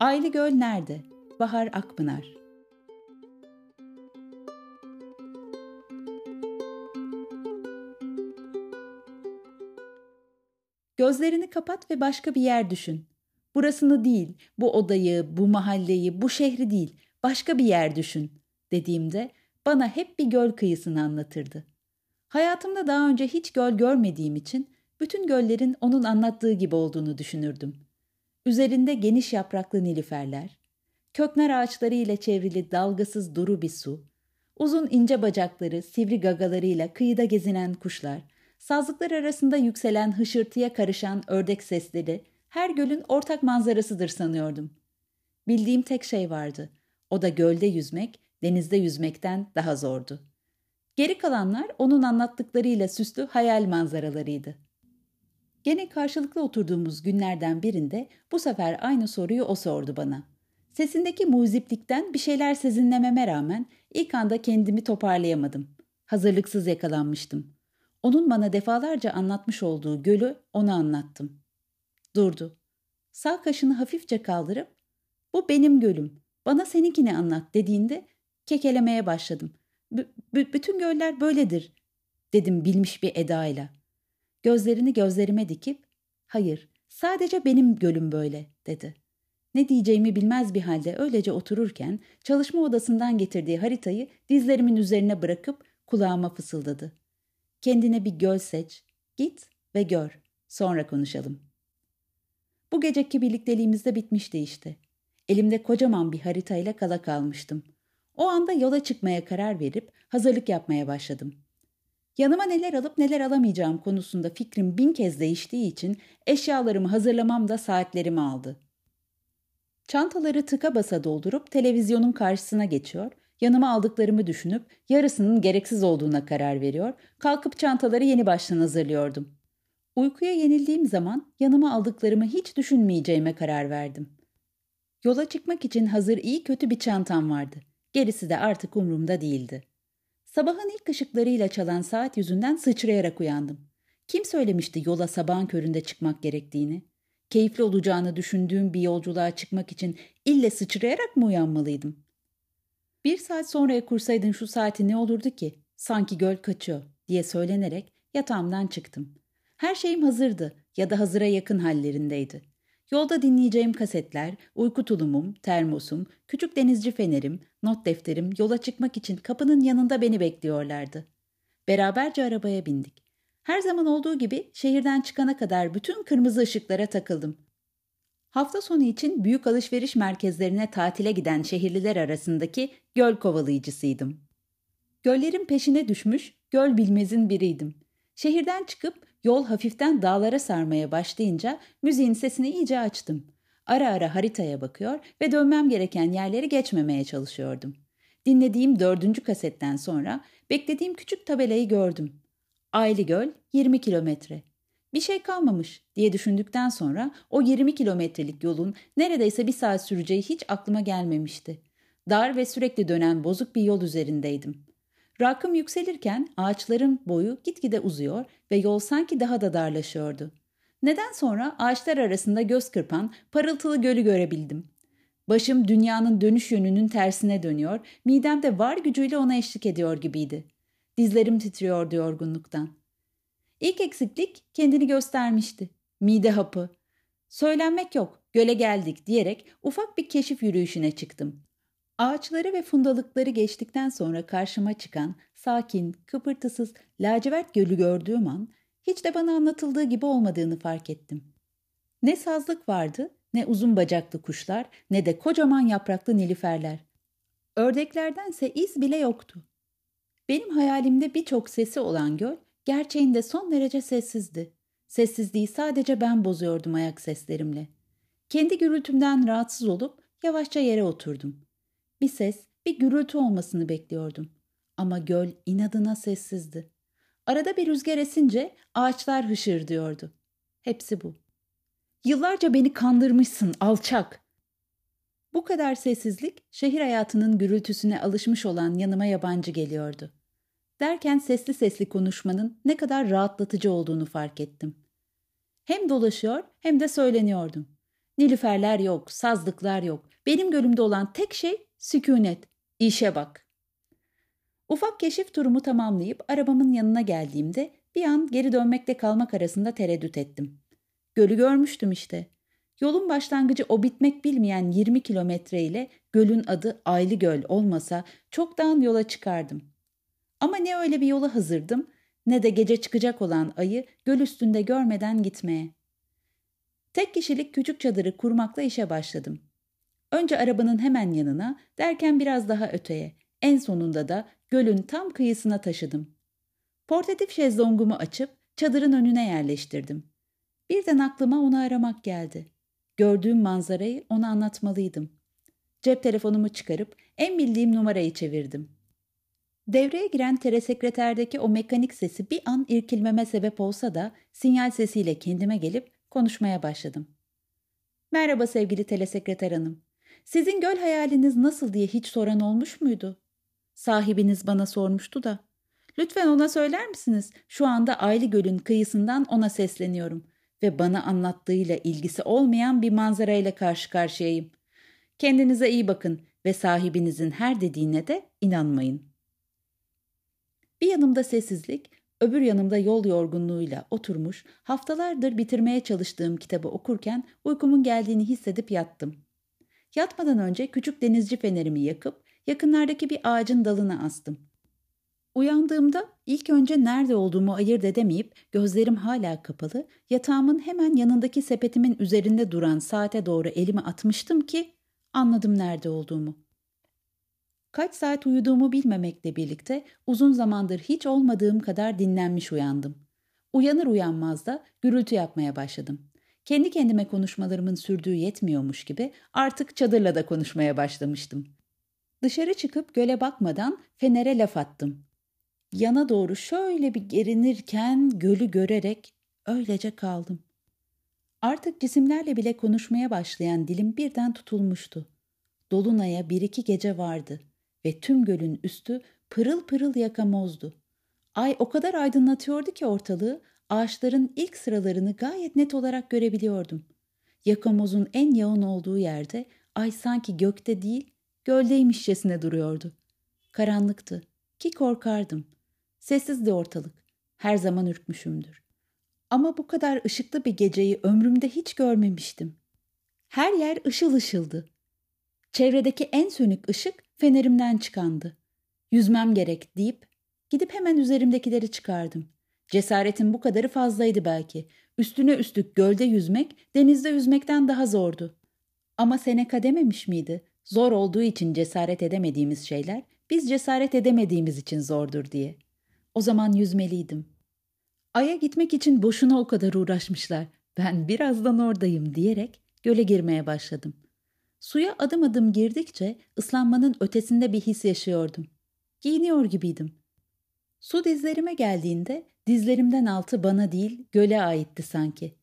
Aylı Göl nerede? Bahar Akpınar Gözlerini kapat ve başka bir yer düşün. Burasını değil, bu odayı, bu mahalleyi, bu şehri değil, başka bir yer düşün dediğimde bana hep bir göl kıyısını anlatırdı. Hayatımda daha önce hiç göl görmediğim için bütün göllerin onun anlattığı gibi olduğunu düşünürdüm. Üzerinde geniş yapraklı nilüferler, köknar ağaçları ile çevrili dalgasız duru bir su, uzun ince bacakları, sivri gagalarıyla kıyıda gezinen kuşlar, sazlıklar arasında yükselen hışırtıya karışan ördek sesleri her gölün ortak manzarasıdır sanıyordum. Bildiğim tek şey vardı. O da gölde yüzmek, denizde yüzmekten daha zordu. Geri kalanlar onun anlattıklarıyla süslü hayal manzaralarıydı. Gene karşılıklı oturduğumuz günlerden birinde bu sefer aynı soruyu o sordu bana. Sesindeki muziplikten bir şeyler sezinlememe rağmen ilk anda kendimi toparlayamadım. Hazırlıksız yakalanmıştım. Onun bana defalarca anlatmış olduğu gölü ona anlattım. Durdu. Sağ kaşını hafifçe kaldırıp bu benim gölüm bana seninkini anlat dediğinde kekelemeye başladım. bütün göller böyledir dedim bilmiş bir edayla. Gözlerini gözlerime dikip hayır sadece benim gölüm böyle dedi. Ne diyeceğimi bilmez bir halde öylece otururken çalışma odasından getirdiği haritayı dizlerimin üzerine bırakıp kulağıma fısıldadı. Kendine bir göl seç, git ve gör. Sonra konuşalım. Bu geceki birlikteliğimiz de bitmişti işte. Elimde kocaman bir haritayla kala kalmıştım. O anda yola çıkmaya karar verip hazırlık yapmaya başladım. Yanıma neler alıp neler alamayacağım konusunda fikrim bin kez değiştiği için eşyalarımı hazırlamam da saatlerimi aldı. Çantaları tıka basa doldurup televizyonun karşısına geçiyor, yanıma aldıklarımı düşünüp yarısının gereksiz olduğuna karar veriyor, kalkıp çantaları yeni baştan hazırlıyordum. Uykuya yenildiğim zaman yanıma aldıklarımı hiç düşünmeyeceğime karar verdim. Yola çıkmak için hazır iyi kötü bir çantam vardı. Gerisi de artık umurumda değildi. Sabahın ilk ışıklarıyla çalan saat yüzünden sıçrayarak uyandım. Kim söylemişti yola sabahın köründe çıkmak gerektiğini? Keyifli olacağını düşündüğüm bir yolculuğa çıkmak için ille sıçrayarak mı uyanmalıydım? Bir saat sonraya kursaydın şu saati ne olurdu ki? Sanki göl kaçıyor diye söylenerek yatağımdan çıktım. Her şeyim hazırdı ya da hazıra yakın hallerindeydi. Yolda dinleyeceğim kasetler, uyku tulumum, termosum, küçük denizci fenerim, not defterim yola çıkmak için kapının yanında beni bekliyorlardı. Beraberce arabaya bindik. Her zaman olduğu gibi şehirden çıkana kadar bütün kırmızı ışıklara takıldım. Hafta sonu için büyük alışveriş merkezlerine tatile giden şehirliler arasındaki göl kovalayıcısıydım. Göllerin peşine düşmüş, göl bilmezin biriydim. Şehirden çıkıp Yol hafiften dağlara sarmaya başlayınca müziğin sesini iyice açtım. Ara ara haritaya bakıyor ve dönmem gereken yerleri geçmemeye çalışıyordum. Dinlediğim dördüncü kasetten sonra beklediğim küçük tabelayı gördüm. Aylı Göl 20 kilometre. Bir şey kalmamış diye düşündükten sonra o 20 kilometrelik yolun neredeyse bir saat süreceği hiç aklıma gelmemişti. Dar ve sürekli dönen bozuk bir yol üzerindeydim. Rakım yükselirken ağaçların boyu gitgide uzuyor ve yol sanki daha da darlaşıyordu. Neden sonra ağaçlar arasında göz kırpan parıltılı gölü görebildim. Başım dünyanın dönüş yönünün tersine dönüyor, midem de var gücüyle ona eşlik ediyor gibiydi. Dizlerim titriyordu yorgunluktan. İlk eksiklik kendini göstermişti. Mide hapı. Söylenmek yok, göle geldik diyerek ufak bir keşif yürüyüşüne çıktım. Ağaçları ve fundalıkları geçtikten sonra karşıma çıkan sakin, kıpırtısız lacivert gölü gördüğüm an hiç de bana anlatıldığı gibi olmadığını fark ettim. Ne sazlık vardı, ne uzun bacaklı kuşlar, ne de kocaman yapraklı nilüferler. Ördeklerdense iz bile yoktu. Benim hayalimde birçok sesi olan göl, gerçeğinde son derece sessizdi. Sessizliği sadece ben bozuyordum ayak seslerimle. Kendi gürültümden rahatsız olup yavaşça yere oturdum. Bir ses, bir gürültü olmasını bekliyordum. Ama göl inadına sessizdi. Arada bir rüzgar esince ağaçlar hışırdıyordu. Hepsi bu. Yıllarca beni kandırmışsın alçak. Bu kadar sessizlik şehir hayatının gürültüsüne alışmış olan yanıma yabancı geliyordu. Derken sesli sesli konuşmanın ne kadar rahatlatıcı olduğunu fark ettim. Hem dolaşıyor hem de söyleniyordum. Nilüferler yok, sazlıklar yok. Benim gölümde olan tek şey sükunet. İşe bak. Ufak keşif turumu tamamlayıp arabamın yanına geldiğimde bir an geri dönmekle kalmak arasında tereddüt ettim. Gölü görmüştüm işte. Yolun başlangıcı o bitmek bilmeyen 20 kilometre ile gölün adı Aylı Göl olmasa çoktan yola çıkardım. Ama ne öyle bir yola hazırdım ne de gece çıkacak olan ayı göl üstünde görmeden gitmeye. Tek kişilik küçük çadırı kurmakla işe başladım. Önce arabanın hemen yanına, derken biraz daha öteye, en sonunda da gölün tam kıyısına taşıdım. Portatif şezlongumu açıp çadırın önüne yerleştirdim. Birden aklıma onu aramak geldi. Gördüğüm manzarayı ona anlatmalıydım. Cep telefonumu çıkarıp en bildiğim numarayı çevirdim. Devreye giren telesekreterdeki o mekanik sesi bir an irkilmeme sebep olsa da sinyal sesiyle kendime gelip konuşmaya başladım. Merhaba sevgili telesekreter hanım. Sizin göl hayaliniz nasıl diye hiç soran olmuş muydu? Sahibiniz bana sormuştu da. Lütfen ona söyler misiniz? Şu anda Aylı Göl'ün kıyısından ona sesleniyorum ve bana anlattığıyla ilgisi olmayan bir manzarayla karşı karşıyayım. Kendinize iyi bakın ve sahibinizin her dediğine de inanmayın. Bir yanımda sessizlik, öbür yanımda yol yorgunluğuyla oturmuş, haftalardır bitirmeye çalıştığım kitabı okurken uykumun geldiğini hissedip yattım. Yatmadan önce küçük denizci fenerimi yakıp yakınlardaki bir ağacın dalına astım. Uyandığımda ilk önce nerede olduğumu ayırt edemeyip gözlerim hala kapalı, yatağımın hemen yanındaki sepetimin üzerinde duran saate doğru elimi atmıştım ki anladım nerede olduğumu. Kaç saat uyuduğumu bilmemekle birlikte uzun zamandır hiç olmadığım kadar dinlenmiş uyandım. Uyanır uyanmaz da gürültü yapmaya başladım. Kendi kendime konuşmalarımın sürdüğü yetmiyormuş gibi artık çadırla da konuşmaya başlamıştım. Dışarı çıkıp göle bakmadan fenere laf attım. Yana doğru şöyle bir gerinirken gölü görerek öylece kaldım. Artık cisimlerle bile konuşmaya başlayan dilim birden tutulmuştu. Dolunay'a bir iki gece vardı ve tüm gölün üstü pırıl pırıl yakamozdu. Ay o kadar aydınlatıyordu ki ortalığı, ağaçların ilk sıralarını gayet net olarak görebiliyordum. Yakamozun en yoğun olduğu yerde ay sanki gökte değil, göldeymişçesine duruyordu. Karanlıktı ki korkardım. Sessizdi ortalık. Her zaman ürkmüşümdür. Ama bu kadar ışıklı bir geceyi ömrümde hiç görmemiştim. Her yer ışıl ışıldı. Çevredeki en sönük ışık fenerimden çıkandı. Yüzmem gerek deyip gidip hemen üzerimdekileri çıkardım. Cesaretin bu kadarı fazlaydı belki. Üstüne üstlük gölde yüzmek denizde yüzmekten daha zordu. Ama Seneca dememiş miydi? Zor olduğu için cesaret edemediğimiz şeyler biz cesaret edemediğimiz için zordur diye. O zaman yüzmeliydim. Ay'a gitmek için boşuna o kadar uğraşmışlar. Ben birazdan oradayım diyerek göle girmeye başladım. Suya adım adım girdikçe ıslanmanın ötesinde bir his yaşıyordum. Giyiniyor gibiydim. Su dizlerime geldiğinde dizlerimden altı bana değil göle aitti sanki.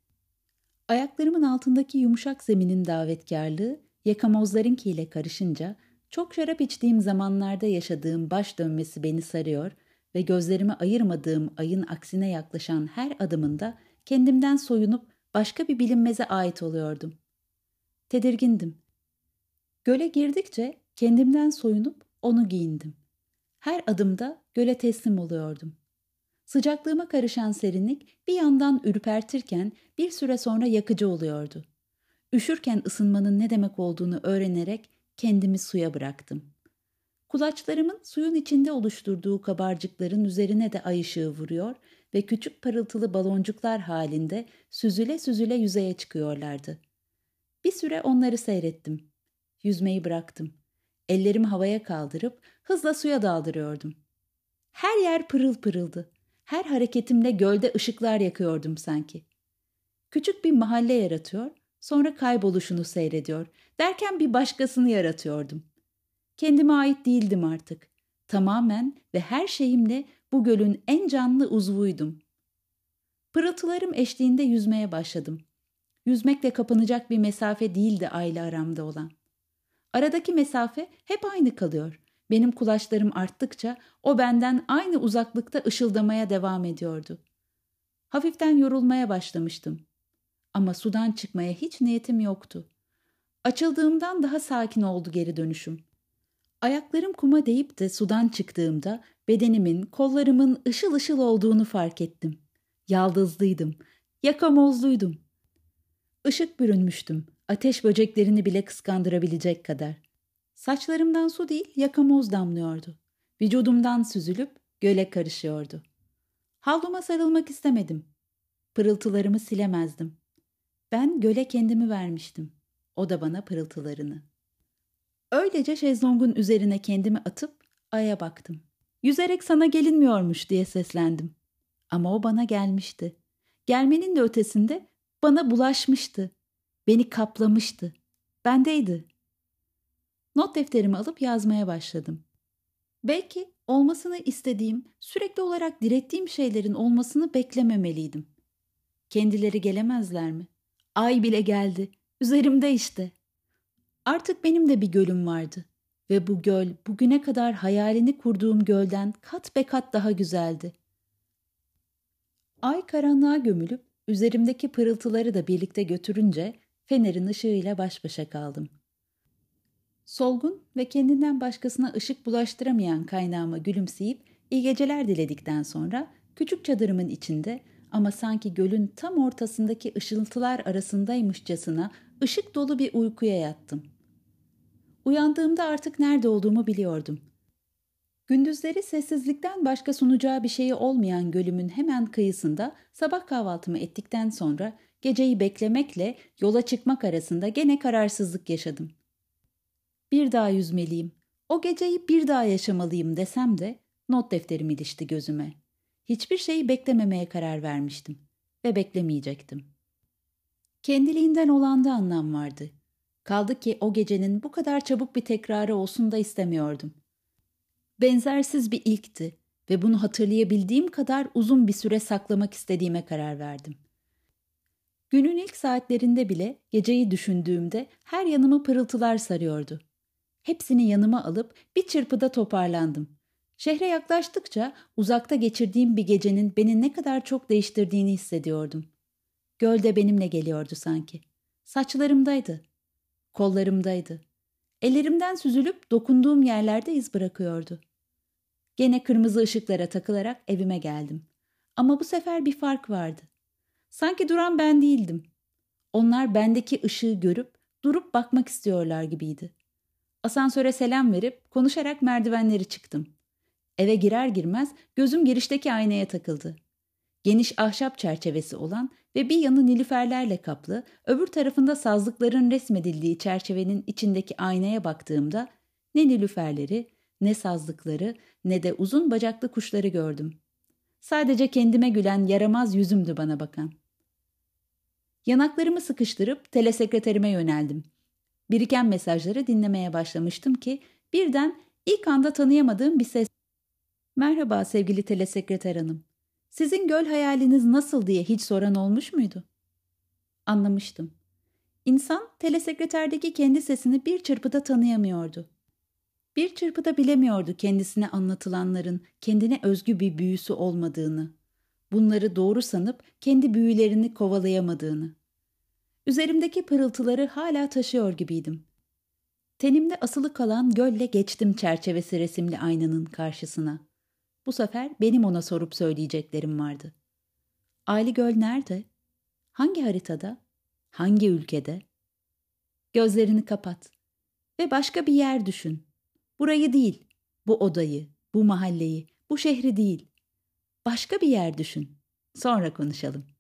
Ayaklarımın altındaki yumuşak zeminin davetkarlığı yakamozlarınkiyle karışınca çok şarap içtiğim zamanlarda yaşadığım baş dönmesi beni sarıyor ve gözlerimi ayırmadığım ayın aksine yaklaşan her adımında kendimden soyunup başka bir bilinmeze ait oluyordum. Tedirgindim. Göle girdikçe kendimden soyunup onu giyindim. Her adımda göle teslim oluyordum. Sıcaklığıma karışan serinlik bir yandan ürpertirken bir süre sonra yakıcı oluyordu. Üşürken ısınmanın ne demek olduğunu öğrenerek kendimi suya bıraktım. Kulaçlarımın suyun içinde oluşturduğu kabarcıkların üzerine de ay ışığı vuruyor ve küçük parıltılı baloncuklar halinde süzüle süzüle yüzeye çıkıyorlardı. Bir süre onları seyrettim. Yüzmeyi bıraktım. Ellerimi havaya kaldırıp hızla suya daldırıyordum. Her yer pırıl pırıldı. Her hareketimle gölde ışıklar yakıyordum sanki. Küçük bir mahalle yaratıyor, sonra kayboluşunu seyrediyor. Derken bir başkasını yaratıyordum. Kendime ait değildim artık. Tamamen ve her şeyimle bu gölün en canlı uzvuydum. Pırıltılarım eşliğinde yüzmeye başladım. Yüzmekle kapanacak bir mesafe değildi aile aramda olan. Aradaki mesafe hep aynı kalıyor. Benim kulaçlarım arttıkça o benden aynı uzaklıkta ışıldamaya devam ediyordu. Hafiften yorulmaya başlamıştım. Ama sudan çıkmaya hiç niyetim yoktu. Açıldığımdan daha sakin oldu geri dönüşüm. Ayaklarım kuma değip de sudan çıktığımda bedenimin, kollarımın ışıl ışıl olduğunu fark ettim. Yaldızlıydım, yakamozluydum. Işık bürünmüştüm, ateş böceklerini bile kıskandırabilecek kadar. Saçlarımdan su değil, yakamoz damlıyordu. Vücudumdan süzülüp göle karışıyordu. Havluma sarılmak istemedim. Pırıltılarımı silemezdim. Ben göle kendimi vermiştim. O da bana pırıltılarını. Öylece şezlongun üzerine kendimi atıp aya baktım. Yüzerek sana gelinmiyormuş diye seslendim. Ama o bana gelmişti. Gelmenin de ötesinde bana bulaşmıştı. Beni kaplamıştı. Bendeydi. Not defterimi alıp yazmaya başladım. Belki olmasını istediğim, sürekli olarak direttiğim şeylerin olmasını beklememeliydim. Kendileri gelemezler mi? Ay bile geldi. Üzerimde işte. Artık benim de bir gölüm vardı. Ve bu göl bugüne kadar hayalini kurduğum gölden kat be kat daha güzeldi. Ay karanlığa gömülüp üzerimdeki pırıltıları da birlikte götürünce fenerin ışığıyla baş başa kaldım. Solgun ve kendinden başkasına ışık bulaştıramayan kaynağıma gülümseyip iyi geceler diledikten sonra küçük çadırımın içinde ama sanki gölün tam ortasındaki ışıltılar arasındaymışçasına ışık dolu bir uykuya yattım. Uyandığımda artık nerede olduğumu biliyordum. Gündüzleri sessizlikten başka sunacağı bir şeyi olmayan gölümün hemen kıyısında sabah kahvaltımı ettikten sonra geceyi beklemekle yola çıkmak arasında gene kararsızlık yaşadım. Bir daha yüzmeliyim, o geceyi bir daha yaşamalıyım desem de not defterim ilişti gözüme. Hiçbir şeyi beklememeye karar vermiştim ve beklemeyecektim. Kendiliğinden olanda anlam vardı. Kaldı ki o gecenin bu kadar çabuk bir tekrarı olsun da istemiyordum. Benzersiz bir ilkti ve bunu hatırlayabildiğim kadar uzun bir süre saklamak istediğime karar verdim. Günün ilk saatlerinde bile geceyi düşündüğümde her yanımı pırıltılar sarıyordu. Hepsini yanıma alıp bir çırpıda toparlandım. Şehre yaklaştıkça uzakta geçirdiğim bir gecenin beni ne kadar çok değiştirdiğini hissediyordum. Göl de benimle geliyordu sanki. Saçlarımdaydı. Kollarımdaydı. Ellerimden süzülüp dokunduğum yerlerde iz bırakıyordu. Gene kırmızı ışıklara takılarak evime geldim. Ama bu sefer bir fark vardı. Sanki duran ben değildim. Onlar bendeki ışığı görüp durup bakmak istiyorlar gibiydi. Asansöre selam verip konuşarak merdivenleri çıktım. Eve girer girmez gözüm girişteki aynaya takıldı. Geniş ahşap çerçevesi olan ve bir yanı nilüferlerle kaplı, öbür tarafında sazlıkların resmedildiği çerçevenin içindeki aynaya baktığımda ne nilüferleri, ne sazlıkları, ne de uzun bacaklı kuşları gördüm. Sadece kendime gülen yaramaz yüzümdü bana bakan. Yanaklarımı sıkıştırıp telesekreterime yöneldim. Biriken mesajları dinlemeye başlamıştım ki birden ilk anda tanıyamadığım bir ses. Merhaba sevgili telesekreter hanım. Sizin göl hayaliniz nasıl diye hiç soran olmuş muydu? Anlamıştım. İnsan telesekreterdeki kendi sesini bir çırpıda tanıyamıyordu. Bir çırpıda bilemiyordu kendisine anlatılanların kendine özgü bir büyüsü olmadığını. Bunları doğru sanıp kendi büyülerini kovalayamadığını. Üzerimdeki pırıltıları hala taşıyor gibiydim. Tenimde asılı kalan gölle geçtim çerçevesi resimli aynanın karşısına. Bu sefer benim ona sorup söyleyeceklerim vardı. Aylı Göl nerede? Hangi haritada? Hangi ülkede? Gözlerini kapat ve başka bir yer düşün. Burayı değil, bu odayı, bu mahalleyi, bu şehri değil. Başka bir yer düşün. Sonra konuşalım.